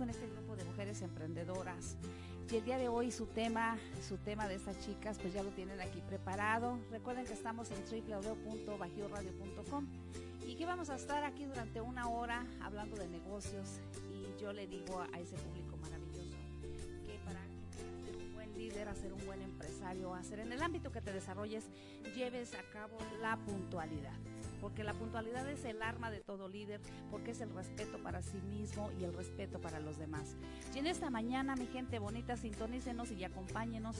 con este grupo de mujeres emprendedoras. Y el día de hoy su tema, su tema de estas chicas, pues ya lo tienen aquí preparado. Recuerden que estamos en www.bajioradio.com y que vamos a estar aquí durante una hora hablando de negocios y yo le digo a ese público maravilloso que para ser un buen líder, a ser un buen empresario, a ser en el ámbito que te desarrolles, lleves a cabo la puntualidad. Porque la puntualidad es el arma de todo líder, porque es el respeto para sí mismo y el respeto para los demás. Y en esta mañana, mi gente bonita, sintonícenos y acompáñenos.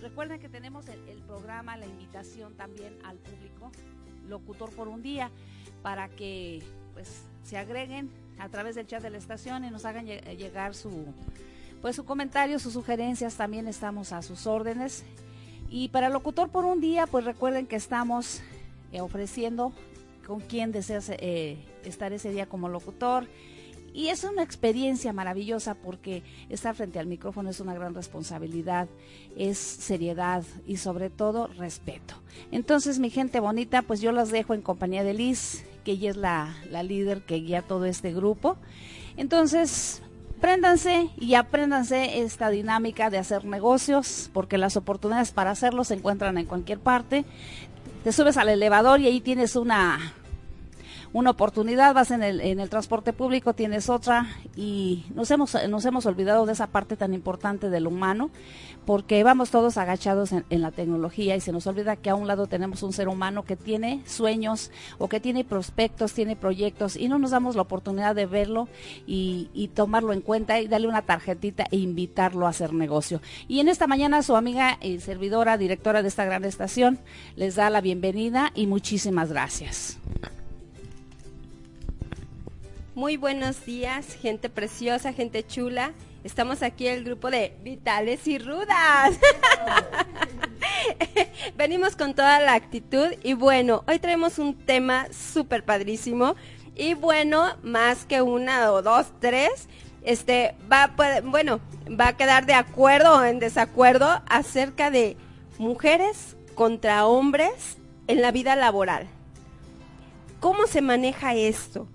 Recuerden que tenemos el, el programa, la invitación también al público, locutor por un día, para que pues se agreguen a través del chat de la estación y nos hagan llegar su pues su comentario, sus sugerencias, también estamos a sus órdenes. Y para locutor por un día, pues recuerden que estamos eh, ofreciendo con quien deseas eh, estar ese día como locutor. Y es una experiencia maravillosa porque estar frente al micrófono es una gran responsabilidad, es seriedad y sobre todo respeto. Entonces, mi gente bonita, pues yo las dejo en compañía de Liz, que ella es la, la líder que guía todo este grupo. Entonces, Préndanse y apréndanse esta dinámica de hacer negocios, porque las oportunidades para hacerlo se encuentran en cualquier parte. Te subes al elevador y ahí tienes una, una oportunidad, vas en el, transporte público, tienes otra, y nos hemos, nos hemos olvidado de esa parte tan importante del humano, porque vamos todos agachados en, en, la tecnología y se nos olvida que a un lado tenemos un ser humano que tiene sueños o que tiene prospectos, tiene proyectos y no nos damos la oportunidad de verlo y, y tomarlo en cuenta y darle una tarjetita e invitarlo a hacer negocio. Y en esta mañana su amiga y servidora, directora de esta gran estación, les da la bienvenida y muchísimas gracias. Muy buenos días, gente preciosa, gente chula. Estamos aquí el grupo de Vitales y Rudas. Venimos con toda la actitud y bueno, hoy traemos un tema súper padrísimo y bueno, más que una o dos, tres, este va bueno, va a quedar de acuerdo o en desacuerdo acerca de mujeres contra hombres en la vida laboral. ¿Cómo se maneja esto?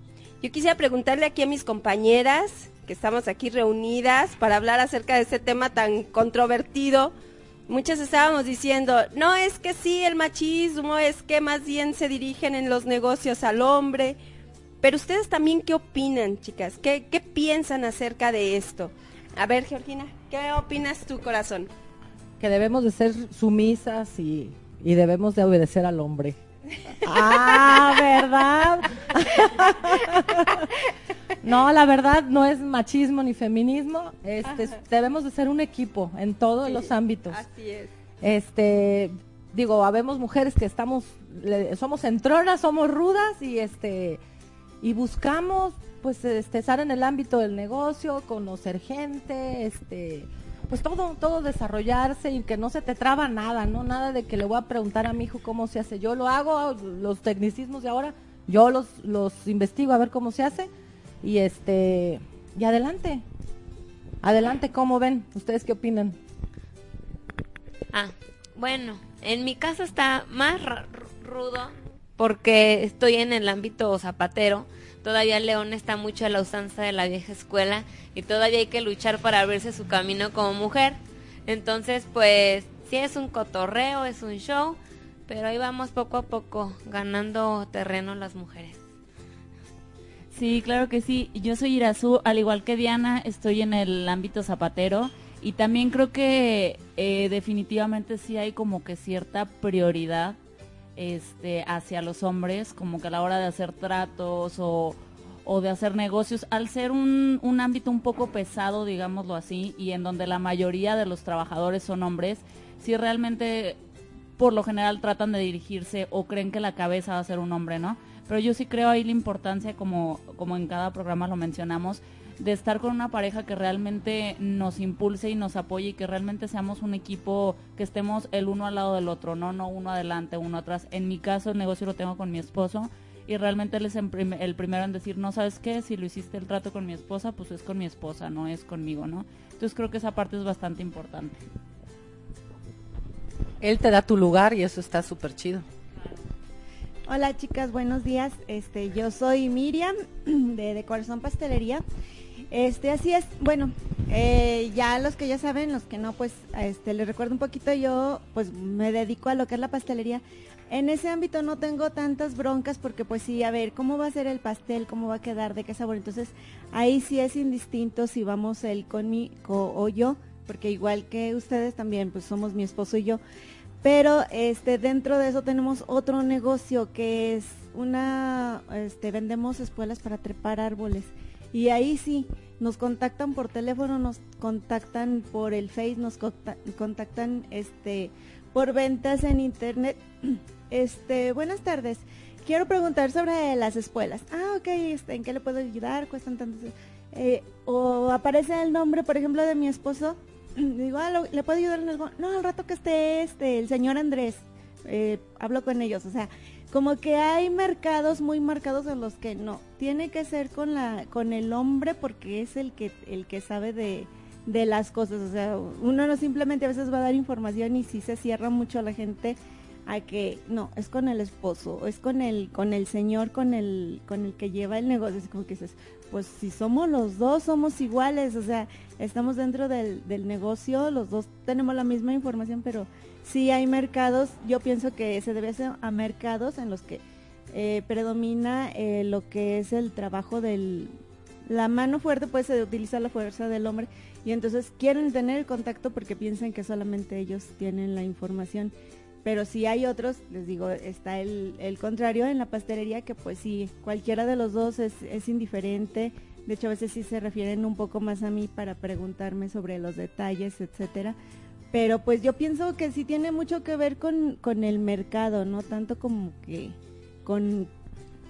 Yo quisiera preguntarle aquí a mis compañeras que estamos aquí reunidas para hablar acerca de este tema tan controvertido. Muchas estábamos diciendo, no es que sí, el machismo es que más bien se dirigen en los negocios al hombre. Pero ustedes también, ¿qué opinan, chicas? ¿Qué, qué piensan acerca de esto? A ver, Georgina, ¿qué opinas tu corazón? Que debemos de ser sumisas y, y debemos de obedecer al hombre. Ah, ¿verdad? no, la verdad no es machismo ni feminismo. Este, debemos de ser un equipo en todos sí, los ámbitos. Así es. Este, digo, habemos mujeres que estamos, somos entronas, somos rudas y este, y buscamos, pues, este, estar en el ámbito del negocio, conocer gente, este, pues todo, todo desarrollarse y que no se te traba nada, ¿no? Nada de que le voy a preguntar a mi hijo cómo se hace. Yo lo hago, los tecnicismos de ahora, yo los, los investigo a ver cómo se hace y este, y adelante. Adelante, ¿cómo ven? ¿Ustedes qué opinan? Ah, bueno, en mi caso está más rudo porque estoy en el ámbito zapatero. Todavía León está mucho a la usanza de la vieja escuela y todavía hay que luchar para abrirse su camino como mujer. Entonces, pues, sí es un cotorreo, es un show, pero ahí vamos poco a poco ganando terreno las mujeres. Sí, claro que sí. Yo soy Irazú, al igual que Diana, estoy en el ámbito zapatero y también creo que eh, definitivamente sí hay como que cierta prioridad este, hacia los hombres, como que a la hora de hacer tratos o, de hacer negocios, al ser un, un ámbito un poco pesado, digámoslo así, y en donde la mayoría de los trabajadores son hombres, sí realmente por lo general tratan de dirigirse o creen que la cabeza va a ser un hombre, ¿no? Pero yo sí creo ahí la importancia, como, como en cada programa lo mencionamos, de estar con una pareja que realmente nos impulse y nos apoye y que realmente seamos un equipo que estemos el uno al lado del otro, no no uno adelante, uno atrás. En mi caso el negocio lo tengo con mi esposo y realmente él es el primero en decir, no sabes qué, si lo hiciste el trato con mi esposa, pues es con mi esposa, no es conmigo, ¿no? Entonces creo que esa parte es bastante importante. Él te da tu lugar y eso está súper chido. Hola chicas, buenos días. Este, yo soy Miriam de, de Corazón Pastelería. Este, así es. Bueno, eh, ya los que ya saben, los que no, pues, este, les recuerdo un poquito. Yo, pues, me dedico a lo que es la pastelería. En ese ámbito no tengo tantas broncas porque, pues, sí, a ver, cómo va a ser el pastel, cómo va a quedar, de qué sabor. Entonces, ahí sí es indistinto si vamos él conmigo o yo, porque igual que ustedes también, pues, somos mi esposo y yo. Pero este dentro de eso tenemos otro negocio que es una este vendemos espuelas para trepar árboles y ahí sí nos contactan por teléfono, nos contactan por el Face, nos contactan este por ventas en internet. Este, buenas tardes. Quiero preguntar sobre las espuelas. Ah, ok, este, ¿en qué le puedo ayudar? Cuestan tantos. Eh, o aparece el nombre, por ejemplo, de mi esposo digo, ah, ¿le puedo ayudar en algo? No, al rato que esté este, el señor Andrés, eh, hablo con ellos, o sea, como que hay mercados muy marcados en los que no, tiene que ser con la, con el hombre porque es el que, el que sabe de, de las cosas, o sea, uno no simplemente a veces va a dar información y si se cierra mucho a la gente a que no, es con el esposo, es con el, con el señor, con el, con el que lleva el negocio, es como que dices, pues si somos los dos, somos iguales, o sea, estamos dentro del, negocio, los dos tenemos la misma información, pero sí hay mercados, yo pienso que se debe hacer a mercados en los que eh, predomina eh, lo que es el trabajo del, la mano fuerte, pues se utiliza la fuerza del hombre y entonces quieren tener el contacto porque piensan que solamente ellos tienen la información. Pero si hay otros, les digo, está el, contrario en la pastelería que pues sí, cualquiera de los dos es, es indiferente. De hecho, a veces sí se refieren un poco más a mí para preguntarme sobre los detalles, etcétera. Pero pues yo pienso que sí tiene mucho que ver con, con el mercado, no tanto como que con,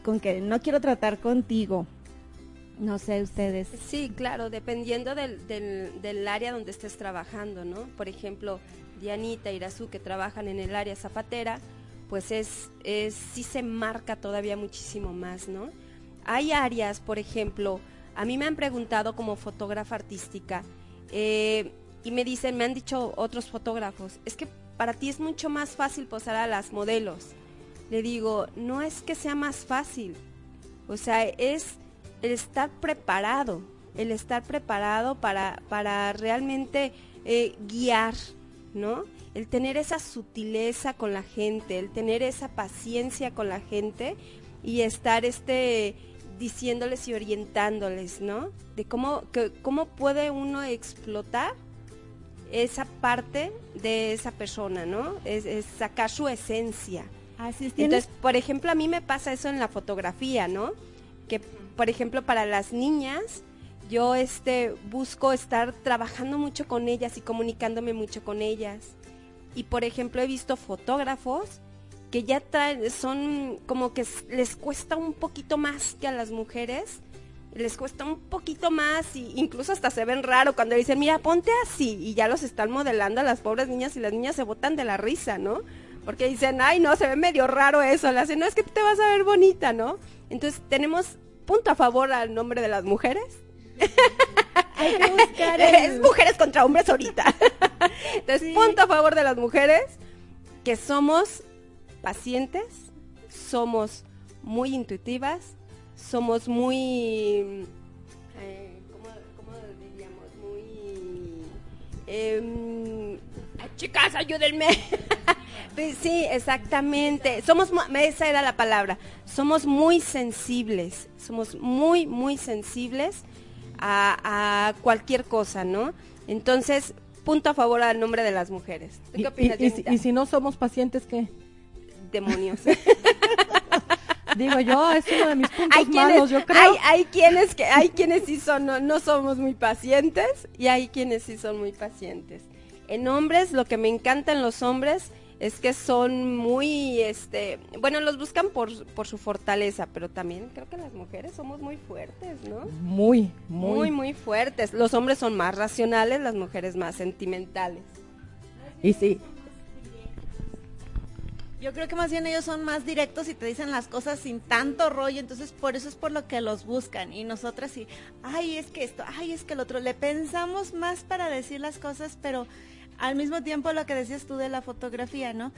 con que no quiero tratar contigo. No sé ustedes. Sí, claro, dependiendo del, del, área donde estés trabajando, ¿no? Por ejemplo, Dianita, Irazú, que trabajan en el área zapatera, pues es, es sí se marca todavía muchísimo más, ¿no? Hay áreas, por ejemplo, a mí me han preguntado como fotógrafa artística eh, y me dicen, me han dicho otros fotógrafos, es que para ti es mucho más fácil posar a las modelos. Le digo, no es que sea más fácil, o sea, es el estar preparado, el estar preparado para, para realmente eh, guiar, ¿no? El tener esa sutileza con la gente, el tener esa paciencia con la gente y estar este diciéndoles y orientándoles, ¿no? De cómo, cómo puede uno explotar esa parte de esa persona, ¿no? Es, sacar su esencia. Así es. Entonces, por ejemplo, a mí me pasa eso en la fotografía, ¿no? Que, por ejemplo, para las niñas, yo este busco estar trabajando mucho con ellas y comunicándome mucho con ellas. Y por ejemplo he visto fotógrafos que ya traen, son como que les cuesta un poquito más que a las mujeres les cuesta un poquito más y incluso hasta se ven raro cuando dicen, mira, ponte así y ya los están modelando a las pobres niñas y las niñas se botan de la risa, ¿no? Porque dicen, ay, no, se ve medio raro eso, le hacen, no, es que te vas a ver bonita, ¿no? Entonces tenemos punto a favor al nombre de las mujeres. Hay que buscar Es mujeres contra hombres ahorita. Entonces, punto a favor de las mujeres, que somos pacientes, somos muy intuitivas, somos muy... eh, ¿cómo, cómo diríamos? Muy... em, chicas, ayúdenme. Pues sí, exactamente. Somos, esa era la palabra. Somos muy sensibles. Somos muy, muy sensibles a, a cualquier cosa, ¿no? Entonces, punto a favor al nombre de las mujeres. ¿Tú Y, qué opinas, y- y si no somos pacientes, ¿qué? Demonios. Digo yo, es uno de mis puntos hay quienes, yo creo. hay, hay quienes que, hay quienes sí son, no, no somos muy pacientes y hay quienes sí son muy pacientes. En hombres, lo que me encanta en los hombres es que son muy, este, bueno, los buscan por, por su fortaleza, pero también creo que las mujeres somos muy fuertes, ¿no? Muy, Muy, muy. muy fuertes. Los hombres son más racionales, las mujeres más sentimentales. Y sí, Yo creo que más bien ellos son más directos y te dicen las cosas sin tanto rollo, entonces por eso es por lo que los buscan. Y nosotras sí, ay, es que esto, ay, es que el otro. Le pensamos más para decir las cosas, pero al mismo tiempo lo que decías tú de la fotografía, ¿no?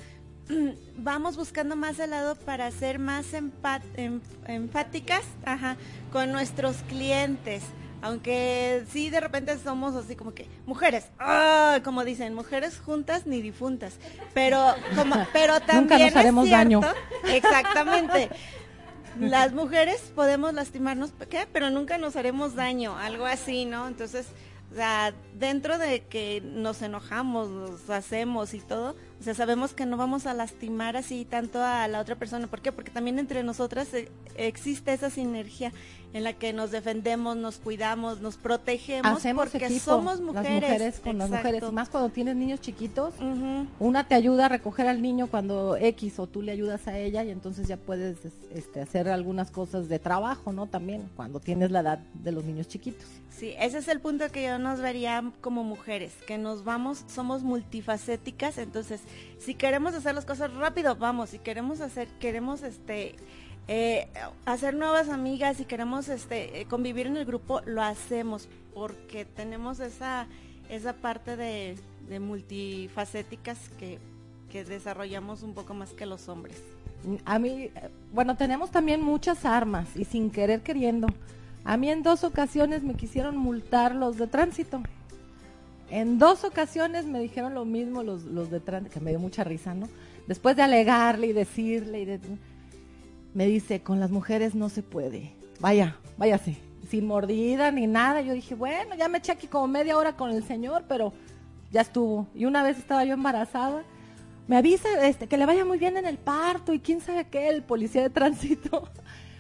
Vamos buscando más el lado para ser más empat- em- enfáticas ajá, con nuestros clientes. Aunque sí de repente somos así como que mujeres, ¡ah! como dicen, mujeres juntas ni difuntas. Pero como pero también nos haremos es cierto, daño. Exactamente. Las mujeres podemos lastimarnos, ¿qué? Pero nunca nos haremos daño, algo así, ¿no? Entonces, o sea, dentro de que nos enojamos, nos hacemos y todo, o sea, sabemos que no vamos a lastimar así tanto a la otra persona. ¿Por qué? Porque también entre nosotras eh, existe esa sinergia en la que nos defendemos, nos cuidamos, nos protegemos hacemos porque equipo, somos mujeres. las mujeres con las mujeres, más cuando tienes niños chiquitos. Una te ayuda a recoger al niño cuando X o tú le ayudas a ella y entonces ya puedes es- este, hacer algunas cosas de trabajo, ¿no? También cuando tienes la edad de los niños chiquitos. Sí, ese es el punto que yo nos vería como mujeres, que nos vamos, somos multifacéticas, entonces si queremos hacer las cosas rápido, vamos, si queremos hacer, queremos este eh, hacer nuevas amigas y queremos este eh, convivir en el grupo, lo hacemos, porque tenemos esa, esa parte de, de multifacéticas que, que desarrollamos un poco más que los hombres. A mí, bueno, tenemos también muchas armas y sin querer queriendo. A mí en dos ocasiones me quisieron multar los de tránsito. En dos ocasiones me dijeron lo mismo los, los de tránsito, que me dio mucha risa, ¿no? Después de alegarle y decirle, y de- me dice, con las mujeres no se puede. Vaya, váyase. Sin mordida ni nada. Yo dije, bueno, ya me eché aquí como media hora con el señor, pero ya estuvo. Y una vez estaba yo embarazada. Me avisa este, que le vaya muy bien en el parto y quién sabe qué, el policía de tránsito.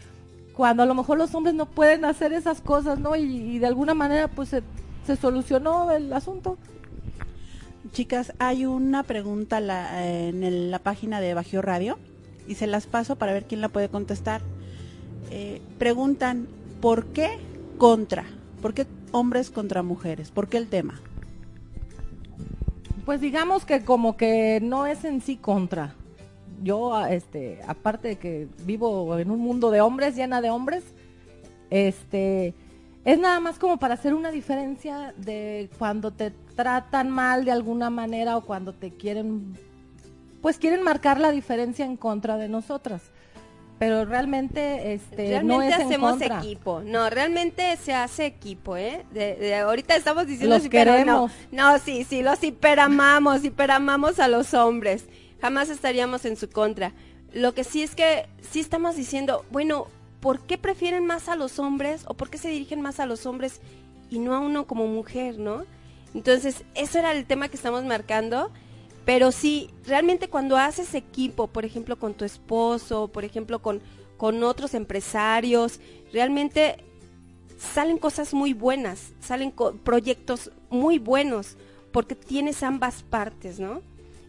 Cuando a lo mejor los hombres no pueden hacer esas cosas, ¿no? Y, y de alguna manera pues se solucionó el asunto. Chicas, hay una pregunta la- en el- la página de Bajío Radio y se las paso para ver quién la puede contestar. Eh, preguntan, ¿por qué contra? ¿Por qué hombres contra mujeres? ¿Por qué el tema? Pues digamos que como que no es en sí contra. Yo, a- este, aparte de que vivo en un mundo de hombres, llena de hombres, este, es nada más como para hacer una diferencia de cuando te tratan mal de alguna manera o cuando te quieren, pues quieren marcar la diferencia en contra de nosotras. Pero realmente, este, realmente no es en hacemos contra. equipo. No, realmente se hace equipo, ¿eh? De, de- ahorita estamos diciendo Los pero queremos. No, no, sí, sí, los hiperamamos, hiperamamos a los hombres. Jamás estaríamos en su contra. Lo que sí es que sí estamos diciendo, bueno, ¿por qué prefieren más a los hombres o por qué se dirigen más a los hombres y no a uno como mujer, no? Entonces, eso era el tema que estamos marcando. Pero sí, realmente cuando haces equipo, por ejemplo, con tu esposo, por ejemplo, con, con otros empresarios, realmente salen cosas muy buenas, salen proyectos muy buenos, porque tienes ambas partes, ¿no?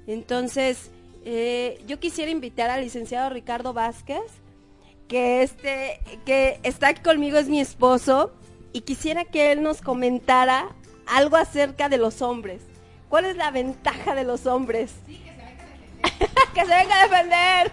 Entonces, eh, yo quisiera invitar al licenciado Ricardo Vázquez. Que este que está aquí conmigo es mi esposo y quisiera que él nos comentara algo acerca de los hombres. ¿Cuál es la ventaja de los hombres? que se venga a defender.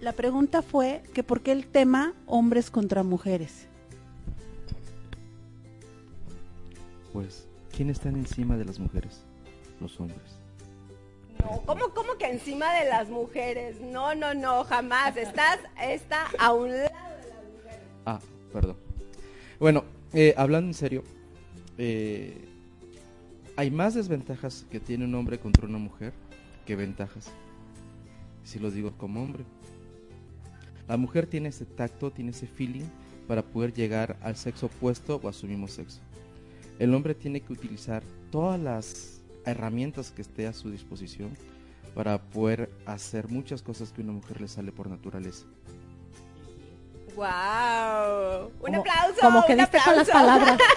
La pregunta fue que por qué el tema hombres contra mujeres. Pues, ¿quién están encima de las mujeres? Los hombres. No, ¿cómo, cómo que encima de las mujeres? No, no, no, jamás. Estás, está a un lado de las mujeres. Ah, perdón. Bueno, eh, hablando en serio, eh, hay más desventajas que tiene un hombre contra una mujer que ventajas. Si lo digo como hombre. La mujer tiene ese tacto, tiene ese feeling para poder llegar al sexo opuesto o a su mismo sexo. El hombre tiene que utilizar todas las herramientas que esté a su disposición para poder hacer muchas cosas que a una mujer le sale por naturaleza. ¡Wow! Un Como- aplauso. Como que un diste con las aplauso. palabras.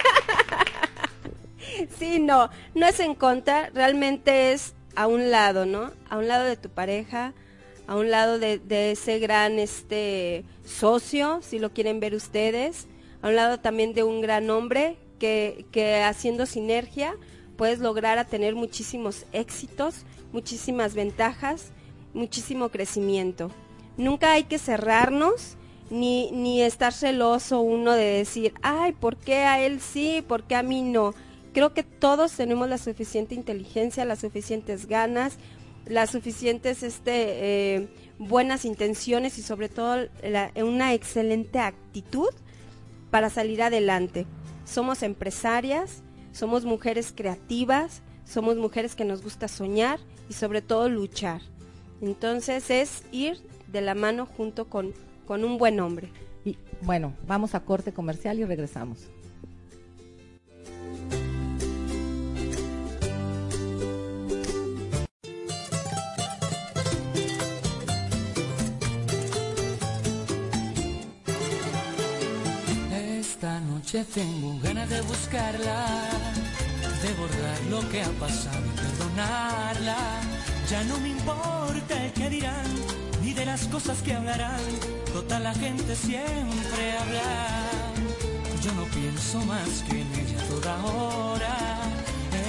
Sí, no, no es en contra, realmente es a un lado, ¿no? A un lado de tu pareja, a un lado de, de ese gran este socio, si lo quieren ver ustedes, a un lado también de un gran hombre que, haciendo sinergia puedes lograr a tener muchísimos éxitos, muchísimas ventajas, muchísimo crecimiento. Nunca hay que cerrarnos ni, ni estar celoso uno de decir, ay, ¿por qué a él sí? ¿Por qué a mí no? Creo que todos tenemos la suficiente inteligencia, las suficientes ganas, las suficientes este, eh, buenas intenciones y sobre todo una excelente actitud para salir adelante. Somos empresarias, somos mujeres creativas, somos mujeres que nos gusta soñar y sobre todo luchar. Entonces es ir de la mano junto con, con un buen hombre. Y bueno, vamos a corte comercial y regresamos. Noche tengo ganas de buscarla, de borrar lo que ha pasado y perdonarla. Ya no me importa el que dirán, ni de las cosas que hablarán. Toda la gente siempre habla. Yo no pienso más que en ella toda hora.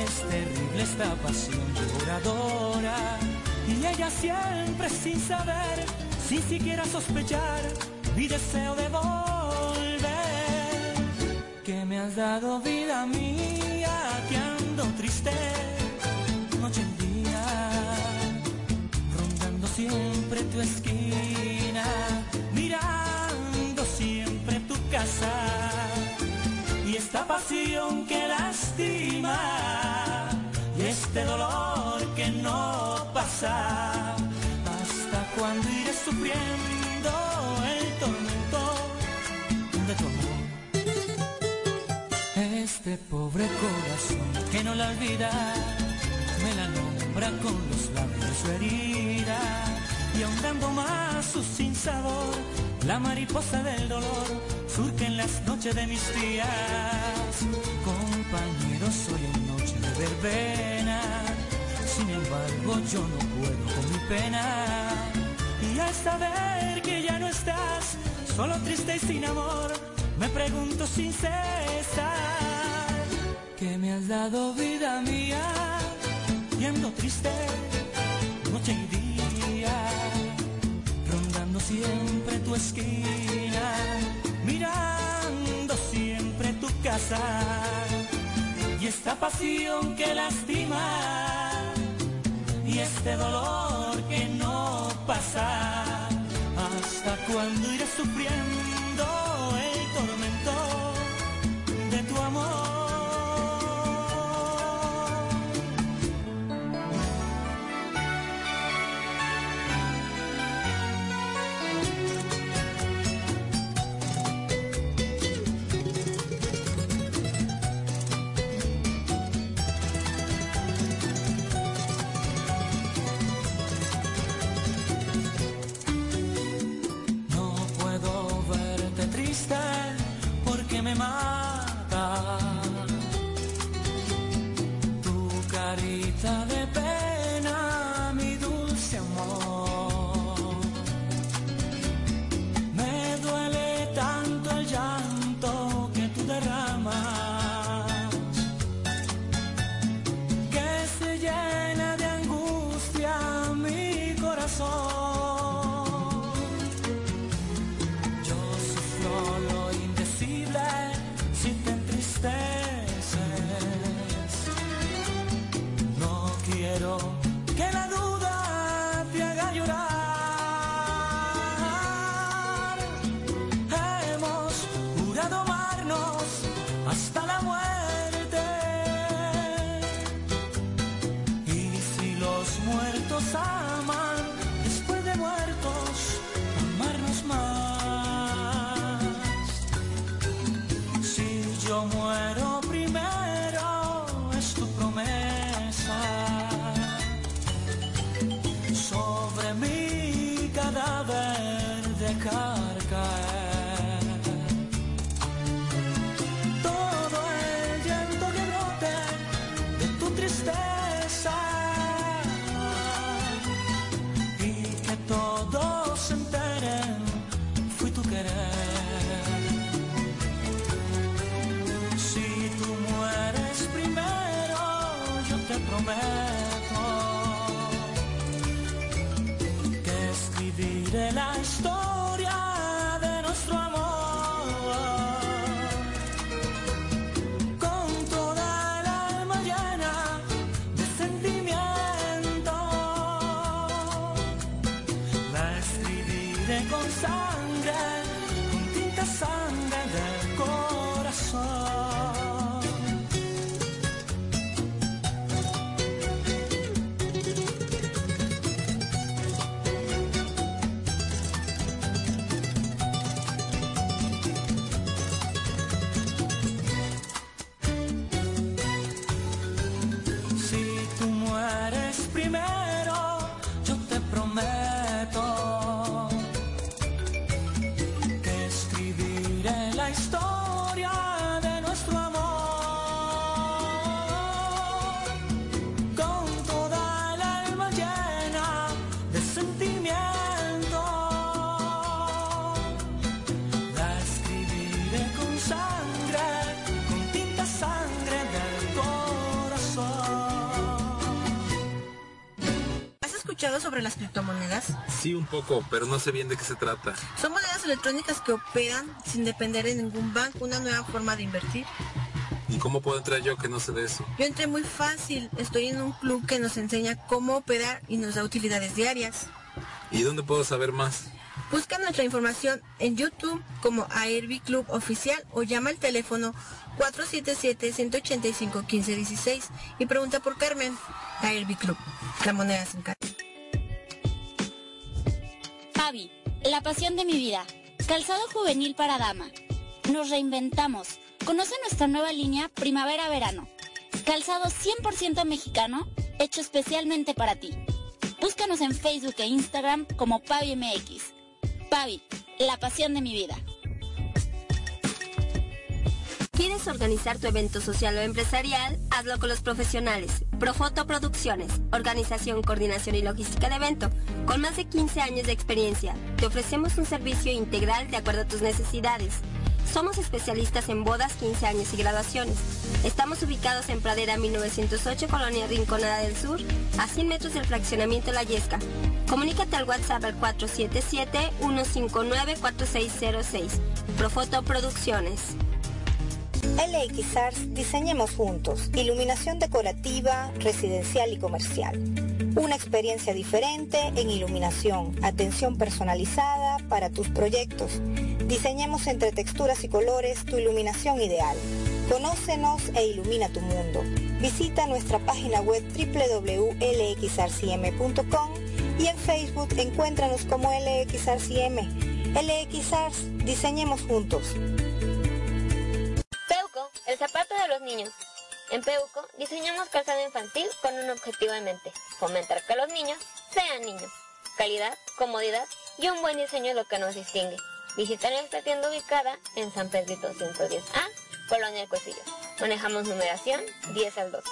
Es terrible esta pasión devoradora. Y ella siempre sin saber, sin siquiera sospechar, mi deseo de volver. Que me has dado vida mía, que ando triste, noche y día, rondando siempre tu esquina, mirando siempre tu casa. Y esta pasión que lastima, y este dolor que no pasa, hasta cuando iré sufriendo el tormento de tu amor. Este pobre corazón que no la olvida, me la nombra con los labios su herida y ahondando más su sinsabor, la mariposa del dolor surge en las noches de mis días. Compañeros, soy en noche de verbena, sin embargo yo no puedo con mi pena. Y al saber que ya no estás, solo triste y sin amor, me pregunto sin cesar, que me has dado vida mía, y ando triste, noche y día, rondando siempre tu esquina, mirando siempre tu casa, y esta pasión que lastima, y este dolor que no pasa. ¿Hasta cuando iré sufriendo el tormento de tu amor? Sobre las criptomonedas? Sí, un poco, pero no sé bien de qué se trata. Son monedas electrónicas que operan sin depender de ningún banco, una nueva forma de invertir. ¿Y cómo puedo entrar yo que no sé de eso? Yo entré muy fácil, estoy en un club que nos enseña cómo operar y nos da utilidades diarias. ¿Y dónde puedo saber más? Busca nuestra información en YouTube como AIRB Club Oficial o llama al teléfono 477-185-1516 y pregunta por Carmen. AIRB Club, la moneda sin cargo. La pasión de mi vida. Calzado juvenil para dama. Nos reinventamos. Conoce nuestra nueva línea Primavera-Verano. Calzado 100% mexicano, hecho especialmente para ti. Búscanos en Facebook e Instagram como Pavi MX. Pavi, la pasión de mi vida. ¿Quieres organizar tu evento social o empresarial? Hazlo con los profesionales. Profoto Producciones, organización, coordinación y logística de evento. Con más de 15 años de experiencia, te ofrecemos un servicio integral de acuerdo a tus necesidades. Somos especialistas en bodas, 15 años y graduaciones. Estamos ubicados en Pradera 1908, Colonia Rinconada del Sur, a 100 metros del fraccionamiento La Yesca. Comunícate al WhatsApp al 477-159-4606. Profoto Producciones. LX Arts Diseñemos Juntos. Iluminación decorativa, residencial y comercial. Una experiencia diferente en iluminación. Atención personalizada para tus proyectos. Diseñemos entre texturas y colores tu iluminación ideal. Conócenos e ilumina tu mundo. Visita nuestra página web www.lxrcm.com y en Facebook encuéntranos como LXRCM. LX Arts Diseñemos Juntos. En Peuco diseñamos calzado infantil con un objetivo en mente, fomentar que los niños sean niños. Calidad, comodidad y un buen diseño es lo que nos distingue. Visita nuestra tienda ubicada en San Pedrito 110A, Colonia El Cuecillo. Manejamos numeración 10 al 2.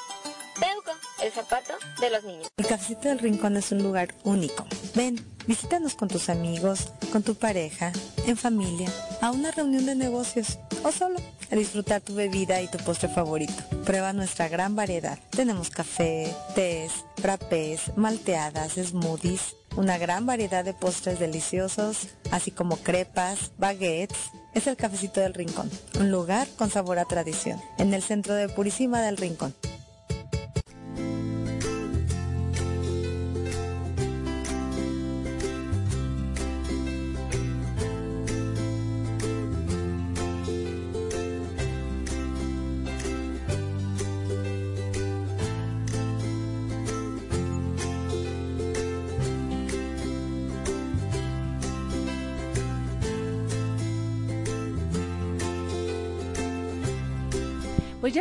El zapato de los niños. El Cafecito del Rincón es un lugar único. Ven, visítanos con tus amigos, con tu pareja, en familia, a una reunión de negocios o solo a disfrutar tu bebida y tu postre favorito. Prueba nuestra gran variedad. Tenemos café, tés, frappés, malteadas, smoothies, una gran variedad de postres deliciosos, así como crepas, baguettes. Es el Cafecito del Rincón, un lugar con sabor a tradición, en el centro de Purísima del Rincón.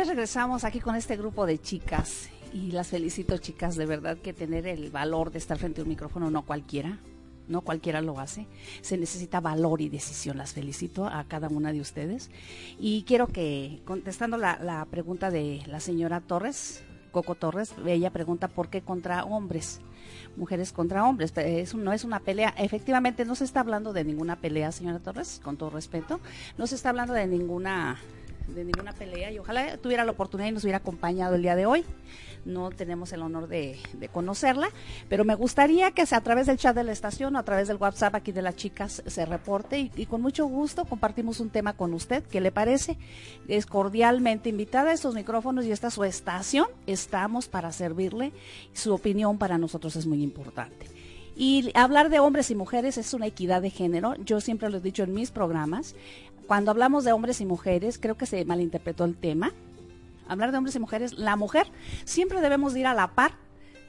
Regresamos aquí con este grupo de chicas y las felicito chicas, de verdad que tener el valor de estar frente a un micrófono no cualquiera, no cualquiera lo hace, se necesita valor y decisión, las felicito a cada una de ustedes y quiero que contestando la, pregunta de la señora Torres, Coco Torres, ella pregunta por qué contra hombres mujeres contra hombres. Eso no es una pelea. Efectivamente, no se está hablando de ninguna pelea, señora Torres, con todo respeto. No se está hablando de ninguna de ninguna pelea y ojalá tuviera la oportunidad y nos hubiera acompañado el día de hoy no tenemos el honor de, conocerla, pero me gustaría que a través del chat de la estación o a través del WhatsApp aquí de las chicas se reporte y, con mucho gusto compartimos un tema con usted. ¿Qué le parece? Es cordialmente invitada a estos micrófonos y esta es su estación. Estamos para servirle. Su opinión para nosotros es muy importante. Y hablar de hombres y mujeres es una equidad de género. Yo siempre lo he dicho en mis programas. Cuando hablamos de hombres y mujeres, creo que se malinterpretó el tema hablar de hombres y mujeres, la mujer siempre debemos ir a la par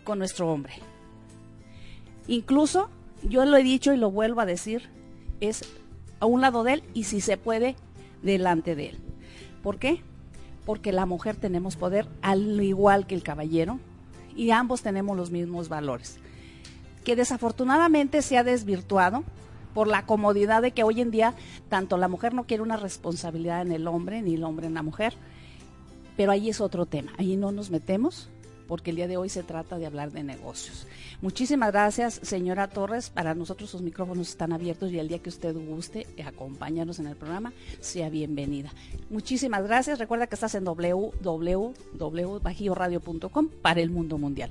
con nuestro hombre. Incluso, yo lo he dicho y lo vuelvo a decir, es a un lado de él y si se puede, delante de él. ¿Por qué? Porque la mujer tenemos poder al igual que el caballero y ambos tenemos los mismos valores. Que desafortunadamente se ha desvirtuado por la comodidad de que hoy en día tanto la mujer no quiere una responsabilidad en el hombre ni el hombre en la mujer pero ahí es otro tema, ahí no nos metemos porque el día de hoy se trata de hablar de negocios. Muchísimas gracias, señora Torres. Para nosotros sus micrófonos están abiertos y el día que usted guste acompañarnos en el programa, sea bienvenida. Muchísimas gracias. Recuerda que estás en www.bajioradio.com para el mundo mundial.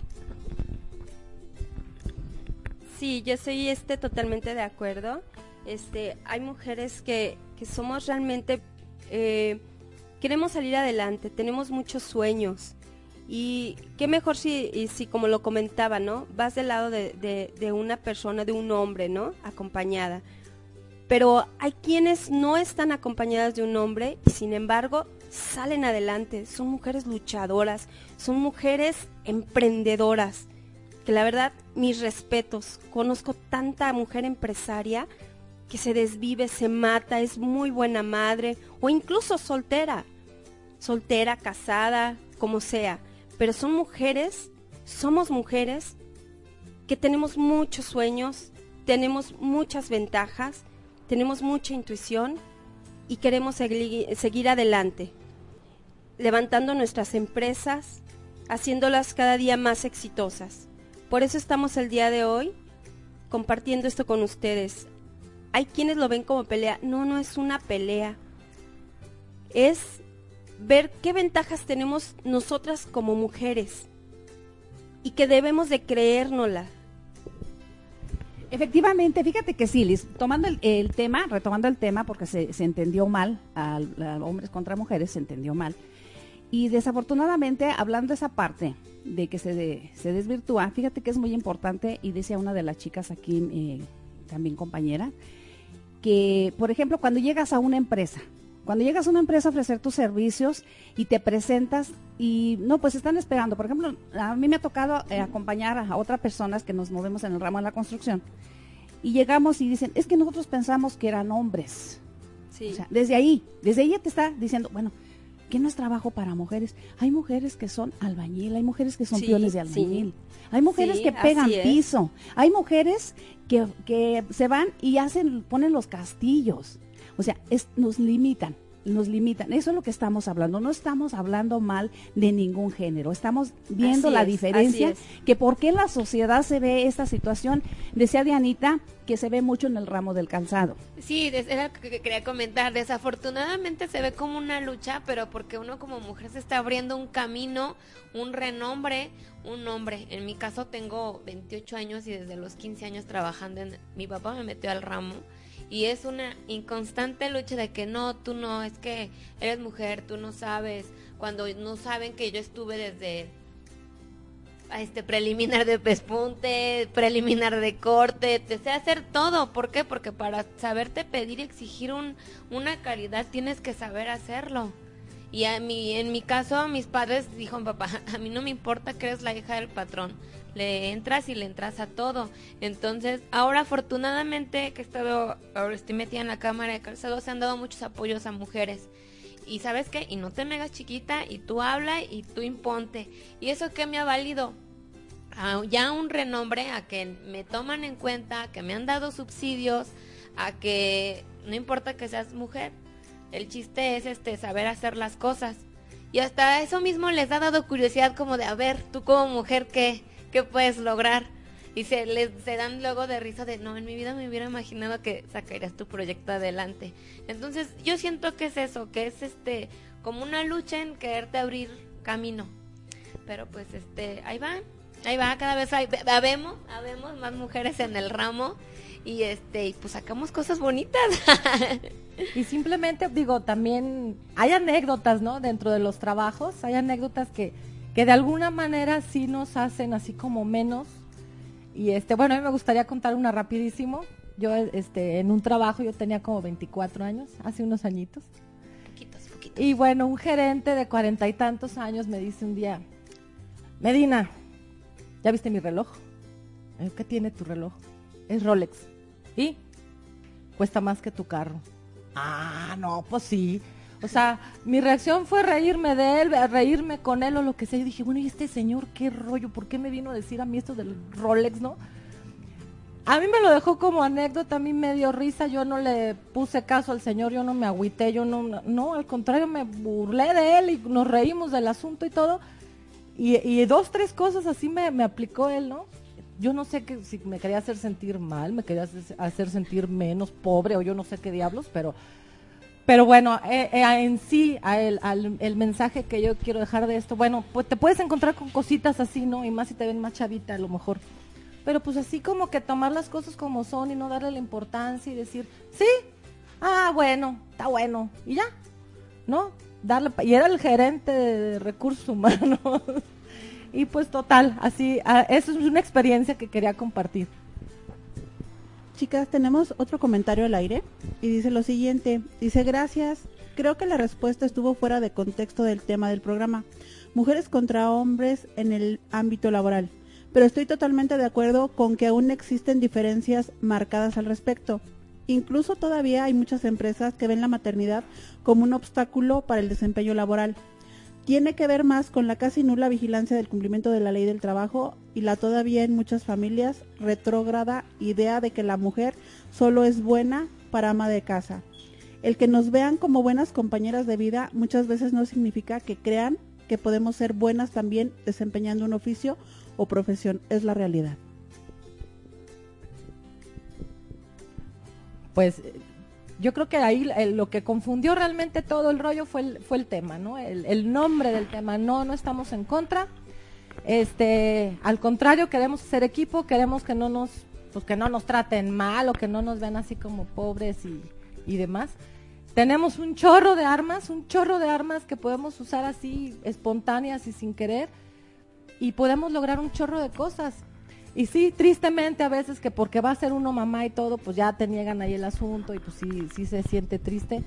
Sí, yo soy este totalmente de acuerdo. Este, hay mujeres que, que somos realmente eh, queremos salir adelante, tenemos muchos sueños. Y qué mejor si, si como lo comentaba, ¿no? Vas del lado de, de, una persona, de un hombre, ¿no? Acompañada. Pero hay quienes no están acompañadas de un hombre y sin embargo salen adelante. Son mujeres luchadoras, son mujeres emprendedoras. Que la verdad, mis respetos. Conozco tanta mujer empresaria que se desvive, se mata, es muy buena madre o incluso soltera soltera, casada, como sea, pero son mujeres, somos mujeres que tenemos muchos sueños, tenemos muchas ventajas, tenemos mucha intuición y queremos seguir, adelante, levantando nuestras empresas, haciéndolas cada día más exitosas. Por eso estamos el día de hoy compartiendo esto con ustedes. Hay quienes lo ven como pelea. No, no es una pelea. Es ver qué ventajas tenemos nosotras como mujeres y que debemos de creérnosla. Efectivamente, fíjate que sí, Liz, tomando el, tema, retomando el tema, porque se, entendió mal, a, hombres contra mujeres se entendió mal. Y desafortunadamente, hablando de esa parte de que se, se desvirtúa, fíjate que es muy importante, y decía una de las chicas aquí, eh, también compañera, que, por ejemplo, cuando llegas a una empresa, cuando llegas a una empresa a ofrecer tus servicios y te presentas y no, pues están esperando. Por ejemplo, a mí me ha tocado eh, acompañar a otras personas que nos movemos en el ramo de la construcción y llegamos y dicen, es que nosotros pensamos que eran hombres. Sí. O sea, desde ahí, desde ahí te está diciendo, bueno, ¿qué no es trabajo para mujeres? Hay mujeres que son albañil, hay mujeres que son peones de albañil, hay mujeres que pegan piso, hay mujeres que, que se van y hacen, ponen los castillos. O sea, es, nos limitan nos limitan. Eso es lo que estamos hablando. No estamos hablando mal de ningún género. Estamos viendo la diferencia, que por qué en la sociedad se ve esta situación. Decía Dianita que se ve mucho en el ramo del calzado. Sí, era lo que quería comentar. Desafortunadamente se ve como una lucha, pero porque uno como mujer se está abriendo un camino, un renombre, un nombre. En mi caso tengo 28 años y desde los 15 años trabajando en... Mi papá me metió al ramo y es una inconstante lucha de que no, tú no, es que eres mujer, tú no sabes, cuando no saben que yo estuve desde este preliminar de pespunte, preliminar de corte, te sé hacer todo, ¿por qué? Porque para saberte pedir y exigir un, una calidad tienes que saber hacerlo. Y a mí, en mi caso, mis padres dijeron, papá, a mí no me importa que eres la hija del patrón, le entras y le entras a todo. Entonces, ahora afortunadamente que he estado, ahora estoy metida en la cámara de calzado, se han dado muchos apoyos a mujeres. y sabes qué, y no te me hagas chiquita, y tú habla y tú imponte. ¿Y eso qué me ha valido? A ya un renombre, a que me toman en cuenta, que me han dado subsidios, a que no importa que seas mujer, el chiste es este saber hacer las cosas. Y hasta eso mismo les ha dado curiosidad como de, a ver, tú como mujer, ¿qué, qué puedes lograr? Y se les se dan luego de risa de, no, en mi vida me hubiera imaginado que sacarías tu proyecto adelante. Entonces, yo siento que es eso, que es este como una lucha en quererte abrir camino. Pero pues este, ahí va, ahí va, cada vez hay, habemos más mujeres en el ramo y este, y pues sacamos cosas bonitas. Y simplemente digo, también hay anécdotas, ¿no? Dentro de los trabajos, hay anécdotas que, que de alguna manera sí nos hacen así como menos. Y este, bueno, a mí me gustaría contar una rapidísimo. Yo este en un trabajo yo tenía como 24 años, hace unos añitos. Poquitos, poquitos. Y bueno, un gerente de cuarenta y tantos años me dice un día, Medina, ¿ya viste mi reloj? "Eh, ¿Qué tiene tu reloj? Es Rolex. ¿Y? Cuesta más que tu carro. Ah, no, pues sí. O sea, mi reacción fue reírme de él, reírme con él o lo que sea. Yo dije, bueno, ¿y este señor qué rollo? ¿Por qué me vino a decir a mí esto del Rolex, no? A mí me lo dejó como anécdota, a mí me dio risa, yo no le puse caso al señor, yo no me agüité, yo no, no, al contrario, me burlé de él y nos reímos del asunto y todo. Y, y dos, tres cosas así me, me aplicó él, ¿no? Yo no sé que, si me quería hacer sentir mal, me quería hacer, hacer sentir menos pobre o yo no sé qué diablos, pero, pero bueno, eh, eh, en sí, a el, al- el mensaje que yo quiero dejar de esto, bueno, pues te puedes encontrar con cositas así, ¿no? Y más si te ven más chavita a lo mejor. Pero pues así como que tomar las cosas como son y no darle la importancia y decir, sí, ah, bueno, está bueno, y ya, ¿no? Darle, y era el gerente de recursos humanos. y pues total, así, ah, eso es una experiencia que quería compartir. Chicas, tenemos otro comentario al aire y dice lo siguiente. Dice, gracias. Creo que la respuesta estuvo fuera de contexto del tema del programa. Mujeres contra hombres en el ámbito laboral. Pero estoy totalmente de acuerdo con que aún existen diferencias marcadas al respecto. Incluso todavía hay muchas empresas que ven la maternidad como un obstáculo para el desempeño laboral. Tiene que ver más con la casi nula vigilancia del cumplimiento de la ley del trabajo y la todavía en muchas familias retrógrada idea de que la mujer solo es buena para ama de casa. El que nos vean como buenas compañeras de vida muchas veces no significa que crean que podemos ser buenas también desempeñando un oficio o profesión. Es la realidad. pues yo creo que ahí eh, lo que confundió realmente todo el rollo fue el, fue el tema, ¿no? El, el nombre del tema. No, no estamos en contra. Este, al contrario, queremos ser equipo, queremos que no nos, pues que no nos traten mal o que no nos vean así como pobres y, y demás. Tenemos un chorro de armas, un chorro de armas que podemos usar así espontáneas y sin querer y podemos lograr un chorro de cosas. Y sí, tristemente a veces que porque va a ser uno mamá y todo, pues ya te niegan ahí el asunto y pues sí, sí se siente triste.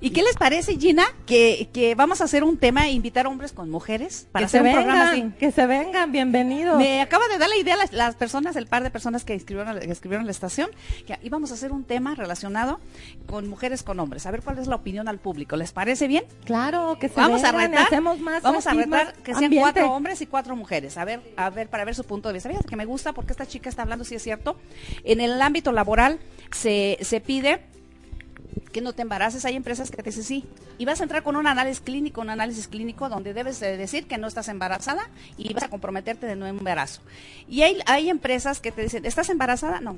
¿Y qué les parece, Gina, que, que vamos a hacer un tema e invitar hombres con mujeres para que hacer se un programa así? que se vengan, bienvenidos. Me acaba de dar la idea las, las personas, el par de personas que escribieron, que escribieron la estación, que íbamos a hacer un tema relacionado con mujeres con hombres. A ver cuál es la opinión al público. ¿Les parece bien? Claro, que se vamos a vengan retar. hacemos más vamos a retar que sean ambiente. cuatro hombres y cuatro mujeres. A ver, a ver, para ver su punto de vista. Fíjate que me gusta porque esta chica está hablando, si es cierto. En el ámbito laboral se, se pide que no te embaraces. Hay empresas que te dicen sí. Y vas a entrar con un análisis clínico, un análisis clínico donde debes de decir que no estás embarazada y vas a comprometerte de no embarazo. Y hay, hay empresas que te dicen, ¿estás embarazada? No,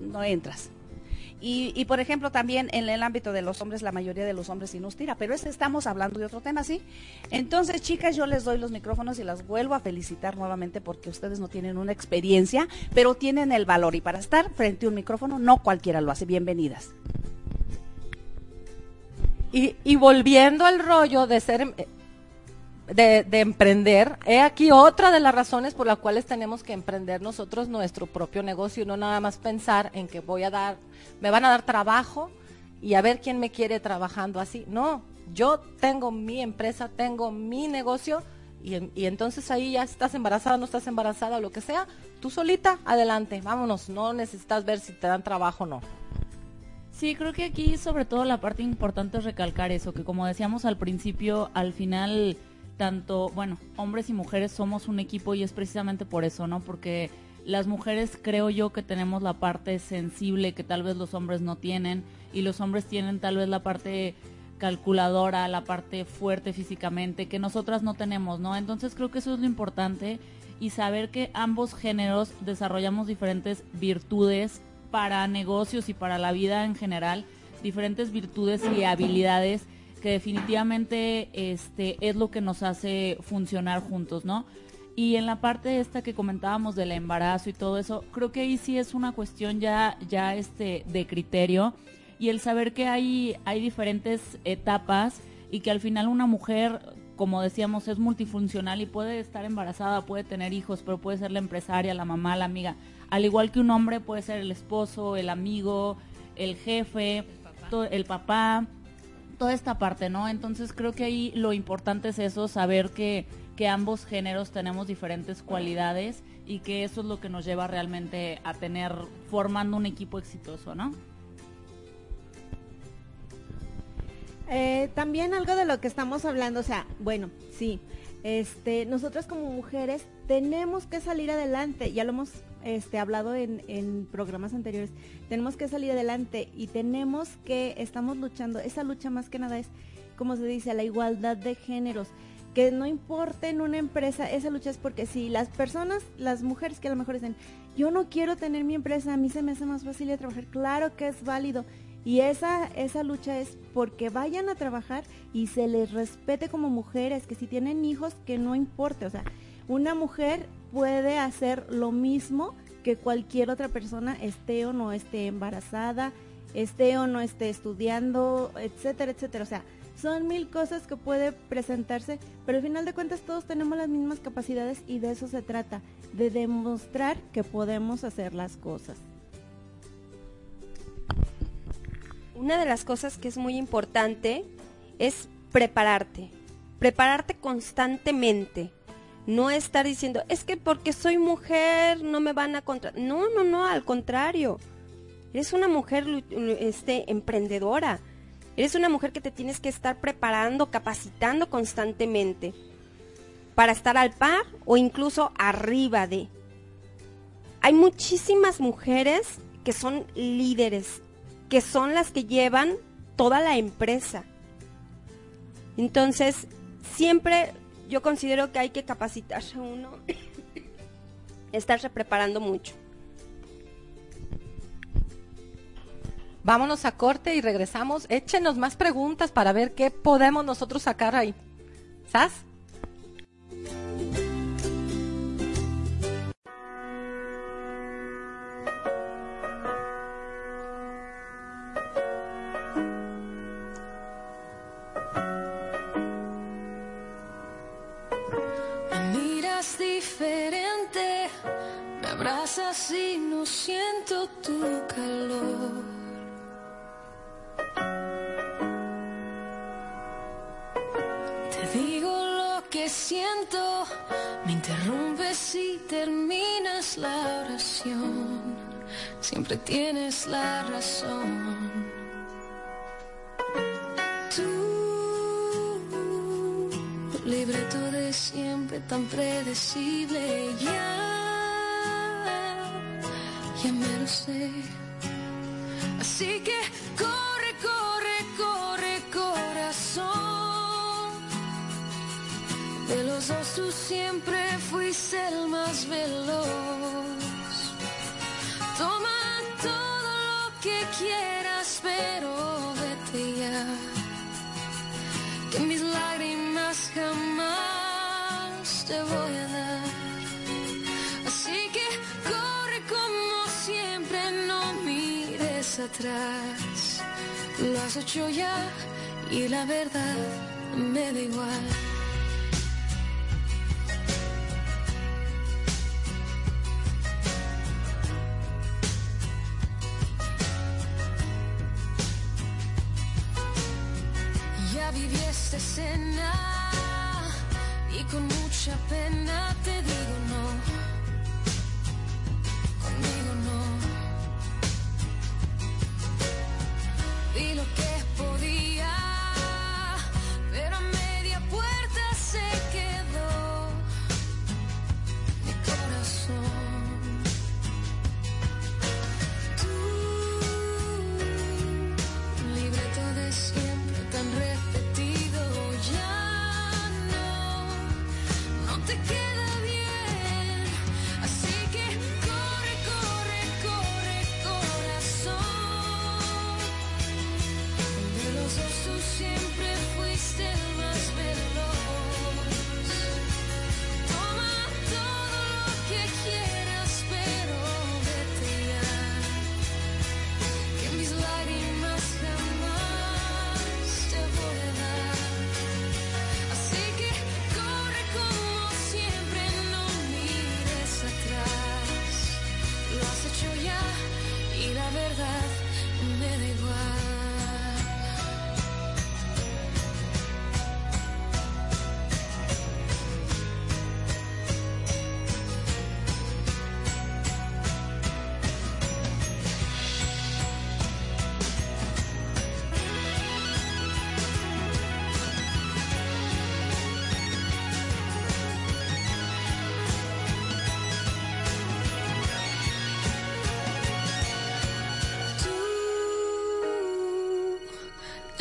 no entras. Y, y, por ejemplo, también en el ámbito de los hombres, la mayoría de los hombres sí nos tira, pero este estamos hablando de otro tema, ¿sí? Entonces, chicas, yo les doy los micrófonos y las vuelvo a felicitar nuevamente porque ustedes no tienen una experiencia, pero tienen el valor. Y para estar frente a un micrófono, no cualquiera lo hace. Bienvenidas. Y, volviendo al rollo de ser, de, de emprender, he aquí otra de las razones por las cuales tenemos que emprender nosotros nuestro propio negocio y no nada más pensar en que voy a dar, me van a dar trabajo y a ver quién me quiere trabajando así. No, yo tengo mi empresa, tengo mi negocio y, y entonces ahí ya estás embarazada, no estás embarazada lo que sea, tú solita, adelante, vámonos, no necesitas ver si te dan trabajo o no. Sí, creo que aquí sobre todo la parte importante es recalcar eso, que como decíamos al principio, al final tanto, bueno, hombres y mujeres somos un equipo y es precisamente por eso, ¿no? Porque las mujeres creo yo que tenemos la parte sensible que tal vez los hombres no tienen y los hombres tienen tal vez la parte calculadora, la parte fuerte físicamente que nosotras no tenemos, ¿no? Entonces creo que eso es lo importante y saber que ambos géneros desarrollamos diferentes virtudes para negocios y para la vida en general, diferentes virtudes y habilidades que definitivamente este es lo que nos hace funcionar juntos, ¿no? Y en la parte esta que comentábamos del embarazo y todo eso, creo que ahí sí es una cuestión ya ya este de criterio y el saber que hay hay diferentes etapas y que al final una mujer como decíamos, es multifuncional y puede estar embarazada, puede tener hijos, pero puede ser la empresaria, la mamá, la amiga. Al igual que un hombre puede ser el esposo, el amigo, el jefe, el papá, toda esta parte, ¿no? Entonces creo que ahí lo importante es eso, saber que, que ambos géneros tenemos diferentes cualidades y que eso es lo que nos lleva realmente a tener, formando un equipo exitoso, ¿no? Eh, también algo de lo que estamos hablando, o sea, bueno, sí, este, nosotras como mujeres tenemos que salir adelante, ya lo hemos este, hablado en, en, programas anteriores, tenemos que salir adelante y tenemos que, estamos luchando, esa lucha más que nada es, como se dice, la igualdad de géneros, que no importa en una empresa, esa lucha es porque si las personas, las mujeres que a lo mejor dicen, yo no quiero tener mi empresa, a mí se me hace más fácil de trabajar, claro que es válido, y esa, esa lucha es porque vayan a trabajar y se les respete como mujeres, que si tienen hijos, que no importe. O sea, una mujer puede hacer lo mismo que cualquier otra persona, esté o no esté embarazada, esté o no esté estudiando, etcétera, etcétera. O sea, son mil cosas que puede presentarse, pero al final de cuentas todos tenemos las mismas capacidades y de eso se trata, de demostrar que podemos hacer las cosas. una de las cosas que es muy importante es prepararte, prepararte constantemente. No estar diciendo, es que porque soy mujer no me van a contra. No, no, no, al contrario. Eres una mujer este, emprendedora. Eres una mujer que te tienes que estar preparando, capacitando constantemente para estar al par o incluso arriba de. Hay muchísimas mujeres que son líderes que son las que llevan toda la empresa. Entonces, siempre yo considero que hay que capacitarse uno, estarse preparando mucho. Vámonos a corte y regresamos. Échenos más preguntas para ver qué podemos nosotros sacar ahí. ¿Sas? Siento tu calor. Te digo lo que siento, me interrumpes y terminas la oración. Siempre tienes la razón. Tú, libreto de siempre tan predecible ya sé. Así que corre, corre, corre, corazón. De los dos siempre fuiste el más veloz. Toma todo lo que quieras, atrás. Lo has hecho ya y la verdad me da igual.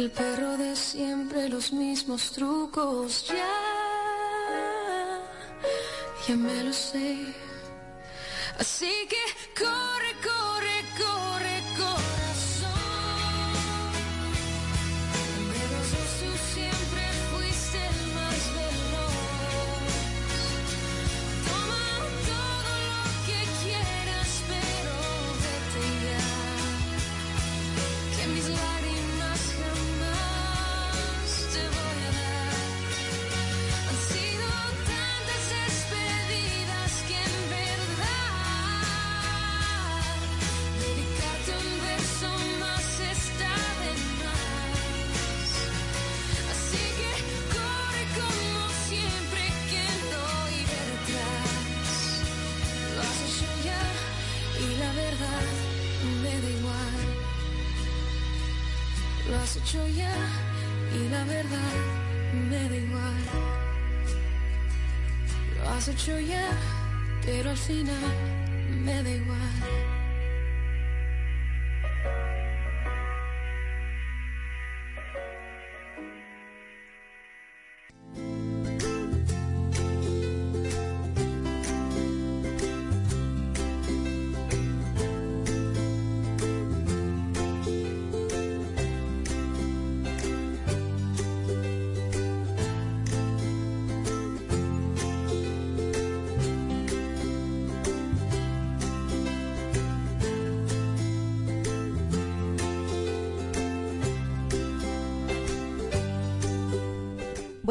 El perro de siempre, los mismos trucos, ya, ya me lo sé. Así que corre, corre, corre, corazón. Los dos tú siempre fuiste el más veloz. Toma todo lo que quieras, pero vete ya. Que mis Hecho ya, pero al final me da igual.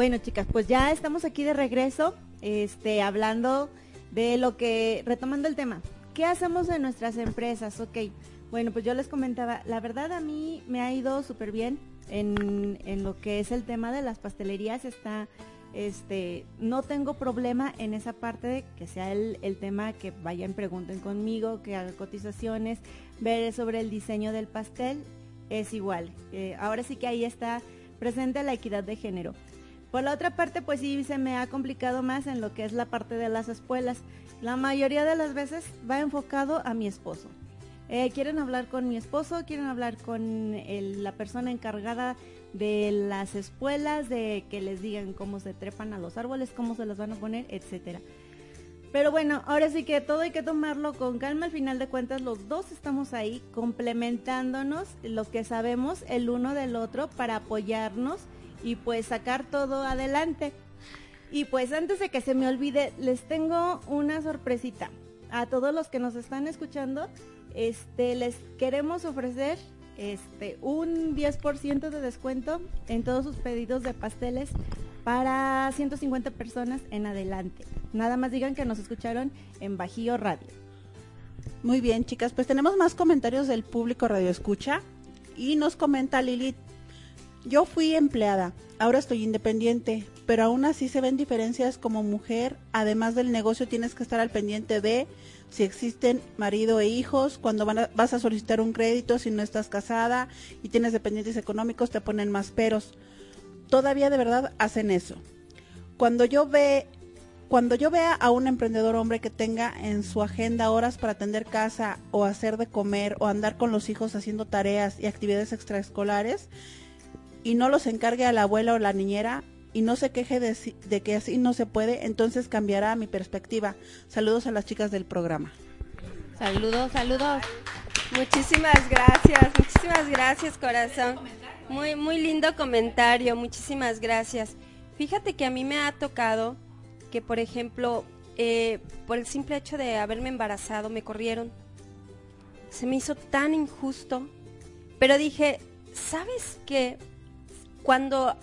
Bueno, chicas, pues ya estamos aquí de regreso, este, hablando de lo que, retomando el tema, ¿qué hacemos en nuestras empresas? Ok, bueno, pues yo les comentaba, la verdad a mí me ha ido súper bien en, en lo que es el tema de las pastelerías, está, este, no tengo problema en esa parte de que sea el, el tema que vayan, pregunten conmigo, que haga cotizaciones, ver sobre el diseño del pastel, es igual. Eh, ahora sí que ahí está presente la equidad de género. Por la otra parte, pues sí se me ha complicado más en lo que es la parte de las espuelas. La mayoría de las veces va enfocado a mi esposo. Eh, quieren hablar con mi esposo, quieren hablar con la persona encargada de las espuelas, de que les digan cómo se trepan a los árboles, cómo se los van a poner, etcétera. Pero bueno, ahora sí que todo hay que tomarlo con calma. Al final de cuentas, los dos estamos ahí complementándonos lo que sabemos el uno del otro para apoyarnos y pues sacar todo adelante. Y pues antes de que se me olvide, les tengo una sorpresita. A todos los que nos están escuchando, este les queremos ofrecer este un 10% de descuento en todos sus pedidos de pasteles para 150 personas en adelante. Nada más digan que nos escucharon en Bajío Radio. Muy bien, chicas, pues tenemos más comentarios del público Radio Escucha y nos comenta Lilith. Yo fui empleada, ahora estoy independiente, pero aún así se ven diferencias como mujer. Además del negocio tienes que estar al pendiente de si existen marido e hijos, cuando van a- vas a solicitar un crédito, si no estás casada y tienes dependientes económicos, te ponen más peros. Todavía de verdad hacen eso. Cuando yo ve cuando yo vea a un emprendedor hombre que tenga en su agenda horas para atender casa o hacer de comer o andar con los hijos haciendo tareas y actividades extraescolares y no los encargue a la abuela o la niñera y no se queje de, de que así no se puede, entonces cambiará mi perspectiva. Saludos a las chicas del programa. Saludos, saludos. Muchísimas gracias, muchísimas gracias, corazón. Muy, muy lindo comentario, muchísimas gracias. Fíjate que a mí me ha tocado que, por ejemplo, eh, por el simple hecho de haberme embarazado, me corrieron. Se me hizo tan injusto. Pero dije, ¿sabes qué? Cuando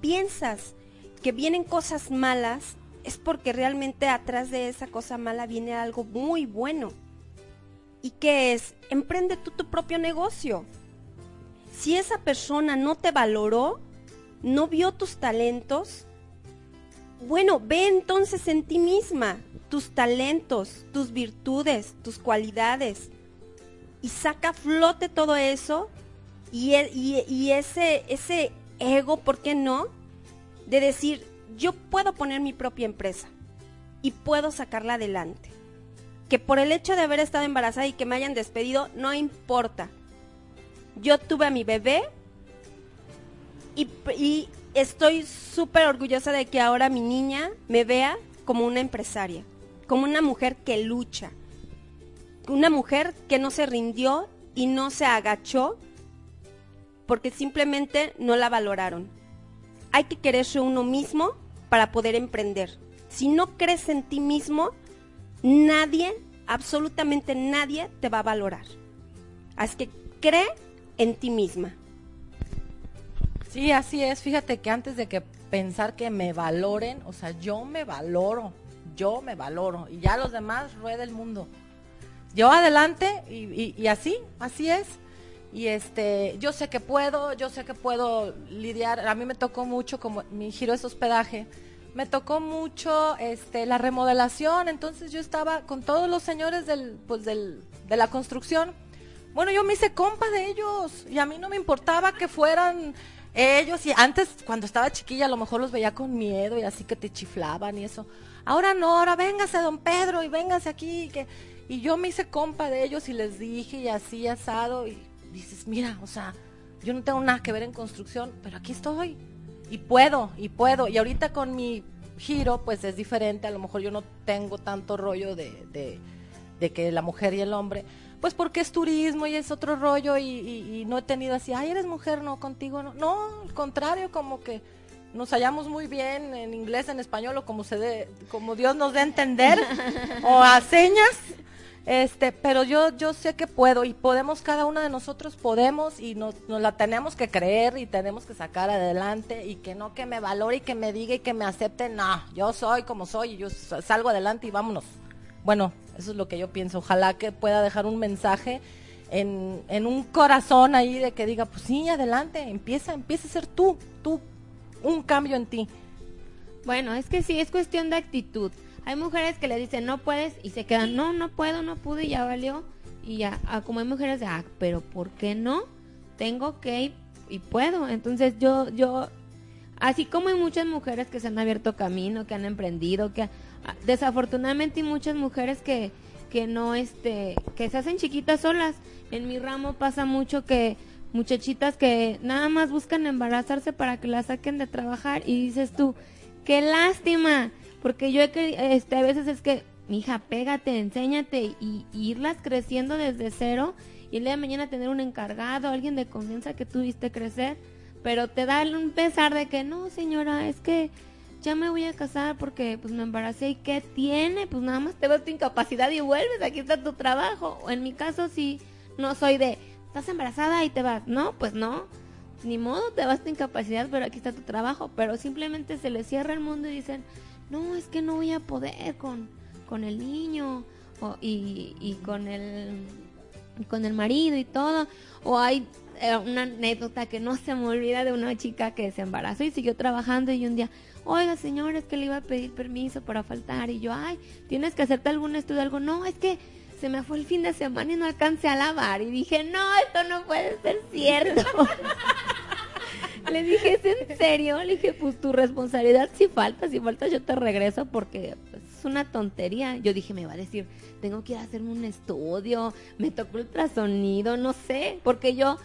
piensas que vienen cosas malas, es porque realmente atrás de esa cosa mala viene algo muy bueno. ¿Y qué es? Emprende tú tu propio negocio. Si esa persona no te valoró, no vio tus talentos, bueno, ve entonces en ti misma tus talentos, tus virtudes, tus cualidades y saca a flote todo eso y, y ese, ese ego, ¿por qué no? De decir, yo puedo poner mi propia empresa y puedo sacarla adelante. Que por el hecho de haber estado embarazada y que me hayan despedido, no importa. Yo tuve a mi bebé Y, y estoy súper orgullosa de que ahora mi niña me vea como una empresaria, como una mujer que lucha, una mujer que no se rindió y no se agachó porque simplemente no la valoraron. Hay que quererse uno mismo para poder emprender. Si no crees en ti mismo, nadie, absolutamente nadie te va a valorar. Así que cree en ti misma. Sí, así es. Fíjate que antes de que pensar que me valoren, o sea, yo me valoro, yo me valoro y ya los demás rueda el mundo. Yo adelante y, así, así es. Y este, yo sé que puedo, yo sé que puedo lidiar. A mí me tocó mucho, como mi giro es hospedaje, me tocó mucho este, la remodelación. Entonces yo estaba con todos los señores del, pues del, de la construcción. Bueno, yo me hice compa de ellos y a mí no me importaba que fueran ellos. Y antes, cuando estaba chiquilla, a lo mejor los veía con miedo y así que te chiflaban y eso. Ahora no, ahora véngase, don Pedro, y véngase aquí. Que... Y yo me hice compa de ellos y les dije y así asado. Y dices, mira, o sea, yo no tengo nada que ver en construcción, pero aquí estoy. Y puedo, y puedo. Y ahorita con mi giro, pues es diferente. A lo mejor yo no tengo tanto rollo de, de, de que la mujer y el hombre. Pues porque es turismo y es otro rollo y, y- y no he tenido así, ay, eres mujer, no, contigo no. No, al contrario, como que nos hallamos muy bien en inglés, en español o como se dé, como Dios nos dé a entender o a señas. Este, pero yo yo sé que puedo y podemos cada una de nosotros podemos y nos, nos la tenemos que creer y tenemos que sacar adelante y que no que me valore y que me diga y que me acepte, no, yo soy como soy y yo sa- salgo adelante y vámonos. Bueno, eso es lo que yo pienso. Ojalá que pueda dejar un mensaje en, en un corazón ahí de que diga, pues sí, adelante, empieza, empieza a ser tú, tú, un cambio en ti. Bueno, es que sí, es cuestión de actitud. Hay mujeres que le dicen no puedes y se quedan, no, no puedo, no pude y ya valió. Y ya, como hay mujeres de, ah, pero ¿por qué no? Tengo que ir y puedo. Entonces yo, yo, así como hay muchas mujeres que se han abierto camino, que han emprendido, que ah, desafortunadamente hay muchas mujeres que, que no, este, que se hacen chiquitas solas. En mi ramo pasa mucho que muchachitas que nada más buscan embarazarse para que las saquen de trabajar y dices tú, qué lástima, porque yo he que este a veces es que, mija, pégate, enséñate y, irlas creciendo desde cero y el día de mañana tener un encargado, alguien de confianza que tuviste crecer, pero te da un pesar de que no, señora, es que ya me voy a casar porque pues me embaracé y qué tiene, pues nada más te ves tu incapacidad y vuelves, aquí está tu trabajo. O en mi caso sí, no soy de, estás embarazada y te vas, no, pues no, ni modo, te vas tu incapacidad, pero aquí está tu trabajo, pero simplemente se les cierra el mundo y dicen, no, es que no voy a poder con, con el niño y, y con el con el marido y todo. O hay eh, una anécdota que no se me olvida de una chica que se embarazó y siguió trabajando y un día, oiga señor, es que le iba a pedir permiso para faltar y yo, ay, tienes que hacerte algún estudio, algo, no, es que se me fue el fin de semana y no alcancé a lavar y dije, no, esto no puede ser cierto. Le dije, ¿es en serio? Le dije, pues tu responsabilidad si falta, si falta yo te regreso porque pues, es una tontería. Yo dije, me va a decir, tengo que ir a hacerme un estudio, me tocó ultrasonido, no sé, porque yo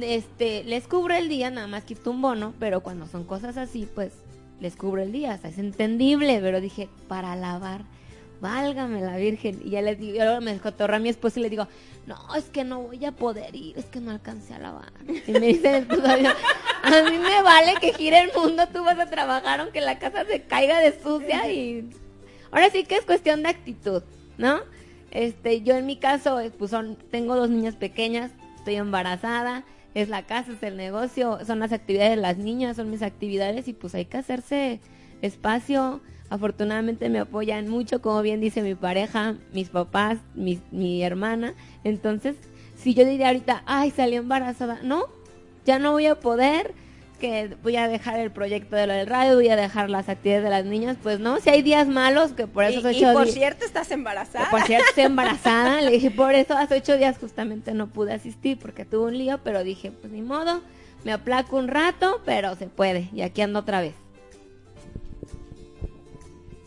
este les cubro el día, nada más quito un bono, pero cuando son cosas así, pues les cubro el día, o sea, es entendible, pero dije, para lavar, válgame la Virgen. Y ya les digo, luego me cotorra a mi esposo y le digo, no, es que no voy a poder ir, es que no alcancé a lavar. Y me dice el a mí me vale que gire el mundo, tú vas a trabajar aunque la casa se caiga de sucia y ahora sí que es cuestión de actitud, ¿no? Este, yo en mi caso, eh, pues son, tengo dos niñas pequeñas, estoy embarazada, es la casa, es el negocio, son las actividades de las niñas, son mis actividades y pues hay que hacerse espacio. Afortunadamente me apoyan mucho, como bien dice mi pareja, mis papás, mi, mi hermana. Entonces, si yo diría ahorita, ay, salí embarazada, no, ya no voy a poder, que voy a dejar el proyecto de lo del radio, voy a dejar las actividades de las niñas, pues no, si hay días malos, que por eso y, soy y ocho por cierto, estás embarazada. por cierto, estoy embarazada. Le dije, por eso hace ocho días justamente no pude asistir porque tuve un lío, pero dije, pues ni modo, me aplaco un rato, pero se puede. Y aquí ando otra vez.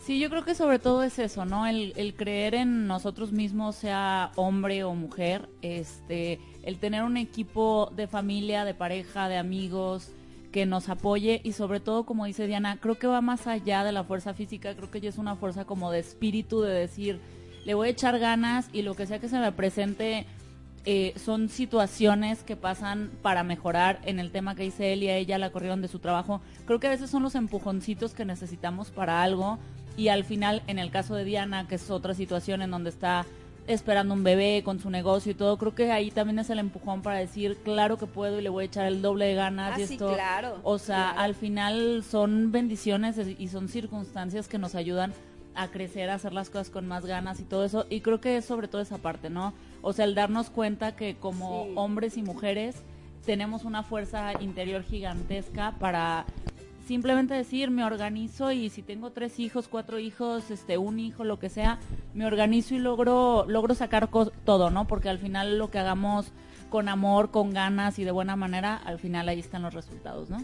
Sí, yo creo que sobre todo es eso, ¿no? El, creer en nosotros mismos, sea hombre o mujer, este, el tener un equipo de familia, de pareja, de amigos, que nos apoye y sobre todo, como dice Diana, creo que va más allá de la fuerza física, creo que ya es una fuerza como de espíritu, de decir, le voy a echar ganas y lo que sea que se me presente eh, son situaciones que pasan para mejorar en el tema que dice él y a ella la corrieron de su trabajo. Creo que a veces son los empujoncitos que necesitamos para algo y al final, en el caso de Diana, que es otra situación en donde está esperando un bebé con su negocio y todo, creo que ahí también es el empujón para decir, claro que puedo y le voy a echar el doble de ganas Ah, y sí, esto, claro, o sea, claro. al final son bendiciones y son circunstancias que nos ayudan a crecer, a hacer las cosas con más ganas y todo eso. Y creo que es sobre todo esa parte, ¿no? O sea, el darnos cuenta que como hombres y mujeres tenemos una fuerza interior gigantesca para simplemente decir, me organizo y si tengo tres hijos, cuatro hijos, este, un hijo, lo que sea, me organizo y logro, logro sacar todo, ¿no? Porque al final lo que hagamos con amor, con ganas y de buena manera, al final ahí están los resultados, ¿no?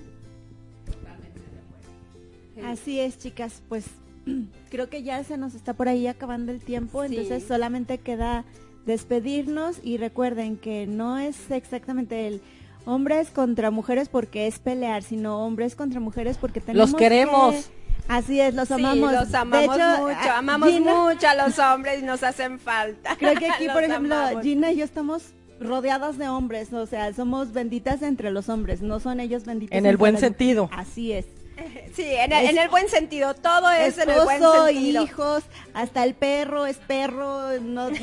Así es, chicas, pues creo que ya se nos está por ahí acabando el tiempo, entonces solamente queda despedirnos y recuerden que no es exactamente el hombres contra mujeres porque es pelear, sino hombres contra mujeres porque tenemos queremos. que- Así es, los Sí, amamos. los De hecho, mucho, a- amamos Gina- mucho a los hombres y nos hacen falta. Creo que aquí, por Los ejemplo, amamos. Gina y yo estamos rodeadas de hombres, o sea, somos benditas entre los hombres, no son ellos benditos. En el buen sentido. Así es. Sí, en el, Es- en el buen sentido, todo es en el buen Esposo, sentido. hijos, hasta el perro es perro, no...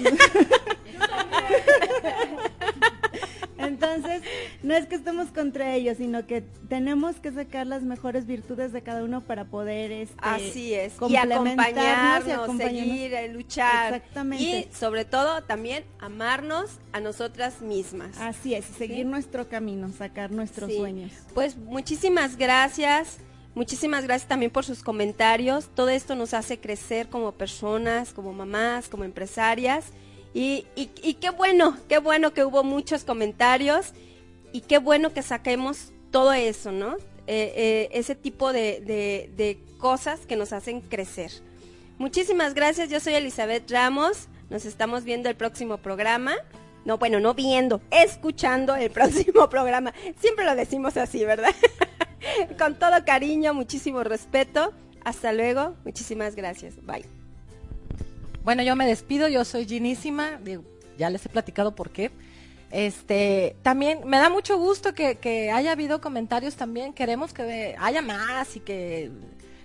Entonces, no es que estemos contra ellos, sino que tenemos que sacar las mejores virtudes de cada uno para poder este, Así es, y acompañarnos, y acompañarnos. seguir, eh, luchar. Exactamente. Y sobre todo también amarnos a nosotras mismas. Así es, seguir nuestro camino, sacar nuestros Sí. sueños. Pues muchísimas gracias. Muchísimas gracias también por sus comentarios. Todo esto nos hace crecer como personas, como mamás, como empresarias. Y, y- y qué bueno, qué bueno que hubo muchos comentarios y qué bueno que saquemos todo eso, ¿no? Eh, eh, ese tipo de, de- de cosas que nos hacen crecer. Muchísimas gracias, yo soy Elizabeth Ramos, nos estamos viendo el próximo programa. No, bueno, no viendo, escuchando el próximo programa. Siempre lo decimos así, ¿verdad? Con todo cariño, muchísimo respeto. Hasta luego, muchísimas gracias. Bye. Bueno, yo me despido, yo soy Ginísima, ya les he platicado por qué. Este, también me da mucho gusto que, haya habido comentarios también, queremos que haya más y que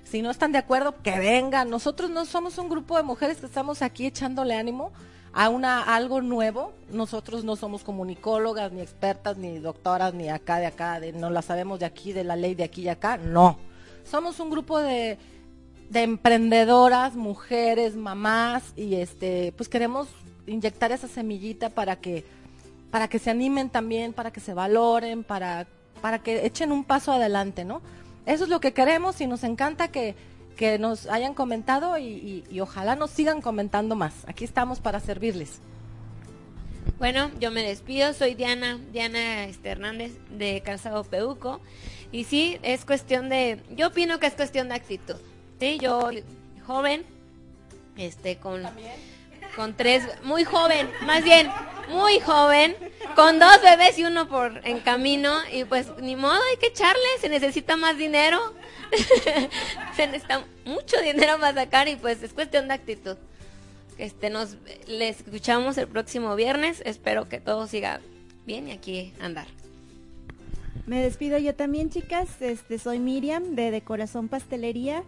si no están de acuerdo, que vengan. Nosotros no somos un grupo de mujeres que estamos aquí echándole ánimo a una algo nuevo. Nosotros no somos comunicólogas, ni expertas, ni doctoras, ni acá de acá, de no la sabemos de aquí, de la ley de aquí y acá. No. Somos un grupo de, de emprendedoras, mujeres, mamás, y este, pues queremos inyectar esa semillita para que, para que se animen también, para que se valoren, para, para que echen un paso adelante, ¿no? Eso es lo que queremos y nos encanta que, que nos hayan comentado y, y- ojalá nos sigan comentando más. Aquí estamos para servirles. Bueno, yo me despido, soy Diana, Diana este, Hernández de Calzado Peuco. Y sí, es cuestión de, yo opino que es cuestión de actitud. Sí, yo joven, este, con, con tres, muy joven, más bien, muy joven, con dos bebés y uno por en camino. Y pues ni modo, hay que echarle, se necesita más dinero. se necesita mucho dinero para sacar y pues es cuestión de actitud. Este, nos les escuchamos el próximo viernes. Espero que todo siga bien y aquí andar. Me despido yo también, chicas. Este, soy Miriam de De Corazón Pastelería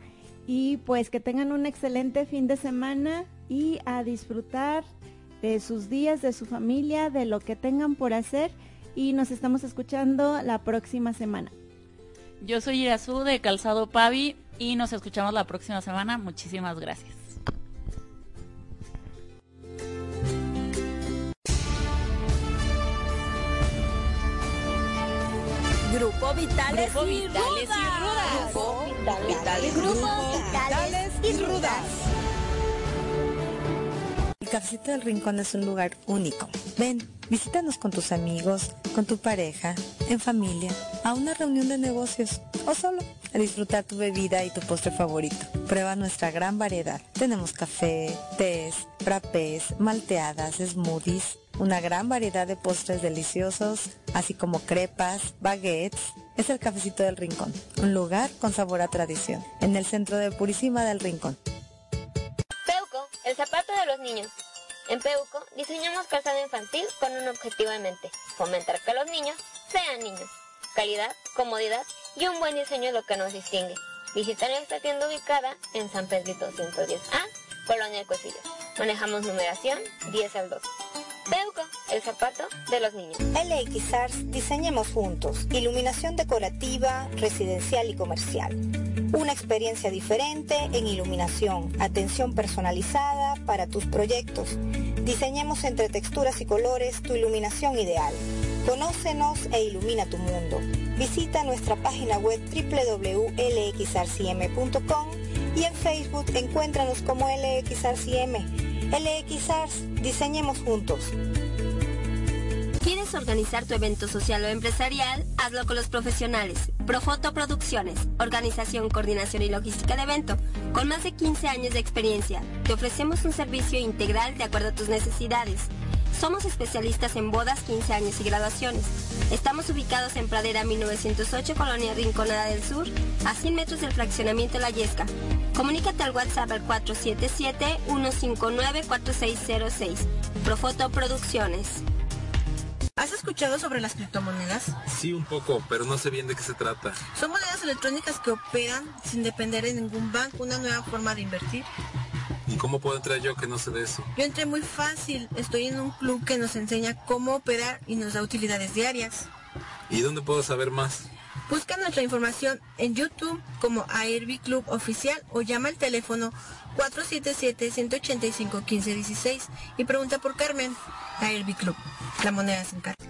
y pues que tengan un excelente fin de semana y a disfrutar de sus días, de su familia, de lo que tengan por hacer y nos estamos escuchando la próxima semana. Yo soy Irazú de Calzado Pavi y nos escuchamos la próxima semana. Muchísimas gracias. Grupo Vitales, Grupo y, Vitales y Rudas. Grupo Vitales, Grupo Vitales y Rudas. El Cafecito del Rincón es un lugar único. Ven, visítanos con tus amigos, con tu pareja, en familia, a una reunión de negocios o solo a disfrutar tu bebida y tu postre favorito. Prueba nuestra gran variedad. Tenemos café, tés, frappés, malteadas, smoothies, una gran variedad de postres deliciosos, así como crepas, baguettes, es el Cafecito del Rincón, un lugar con sabor a tradición, en el centro de Purísima del Rincón. Peuco, el zapato de los niños. En Peuco diseñamos calzado infantil con un objetivo en mente, fomentar que los niños sean niños. Calidad, comodidad y un buen diseño es lo que nos distingue. Visita nuestra tienda ubicada en San Pedrito 110A, Colonia El Cosillo. Manejamos numeración 10 al 2. El zapato de los niños. LX Arts Diseñemos Juntos. Iluminación decorativa, residencial y comercial. Una experiencia diferente en iluminación. Atención personalizada para tus proyectos. Diseñemos entre texturas y colores tu iluminación ideal. Conócenos e ilumina tu mundo. Visita nuestra página web www.lxrcm.com y en Facebook encuéntranos como LXRCM. LX Arts, diseñemos juntos. ¿Quieres organizar tu evento social o empresarial? Hazlo con los profesionales. Profoto Producciones, organización, coordinación y logística de evento. Con más de 15 años de experiencia, te ofrecemos un servicio integral de acuerdo a tus necesidades. Somos especialistas en bodas, 15 años y graduaciones. Estamos ubicados en Pradera 1908, Colonia Rinconada del Sur, a 100 metros del fraccionamiento La Yesca. Comunícate al WhatsApp al 477-159-4606. Profoto Producciones. ¿Has escuchado sobre las criptomonedas? Sí, un poco, pero no sé bien de qué se trata. Son monedas electrónicas que operan sin depender de ningún banco, una nueva forma de invertir. ¿Y cómo puedo entrar yo que no sé de eso? Yo entré muy fácil, estoy en un club que nos enseña cómo operar y nos da utilidades diarias. ¿Y dónde puedo saber más? Busca nuestra información en YouTube como AIRB Club Oficial o llama al teléfono 477-185-1516 y pregunta por Carmen. AIRB Club, la moneda sin carta.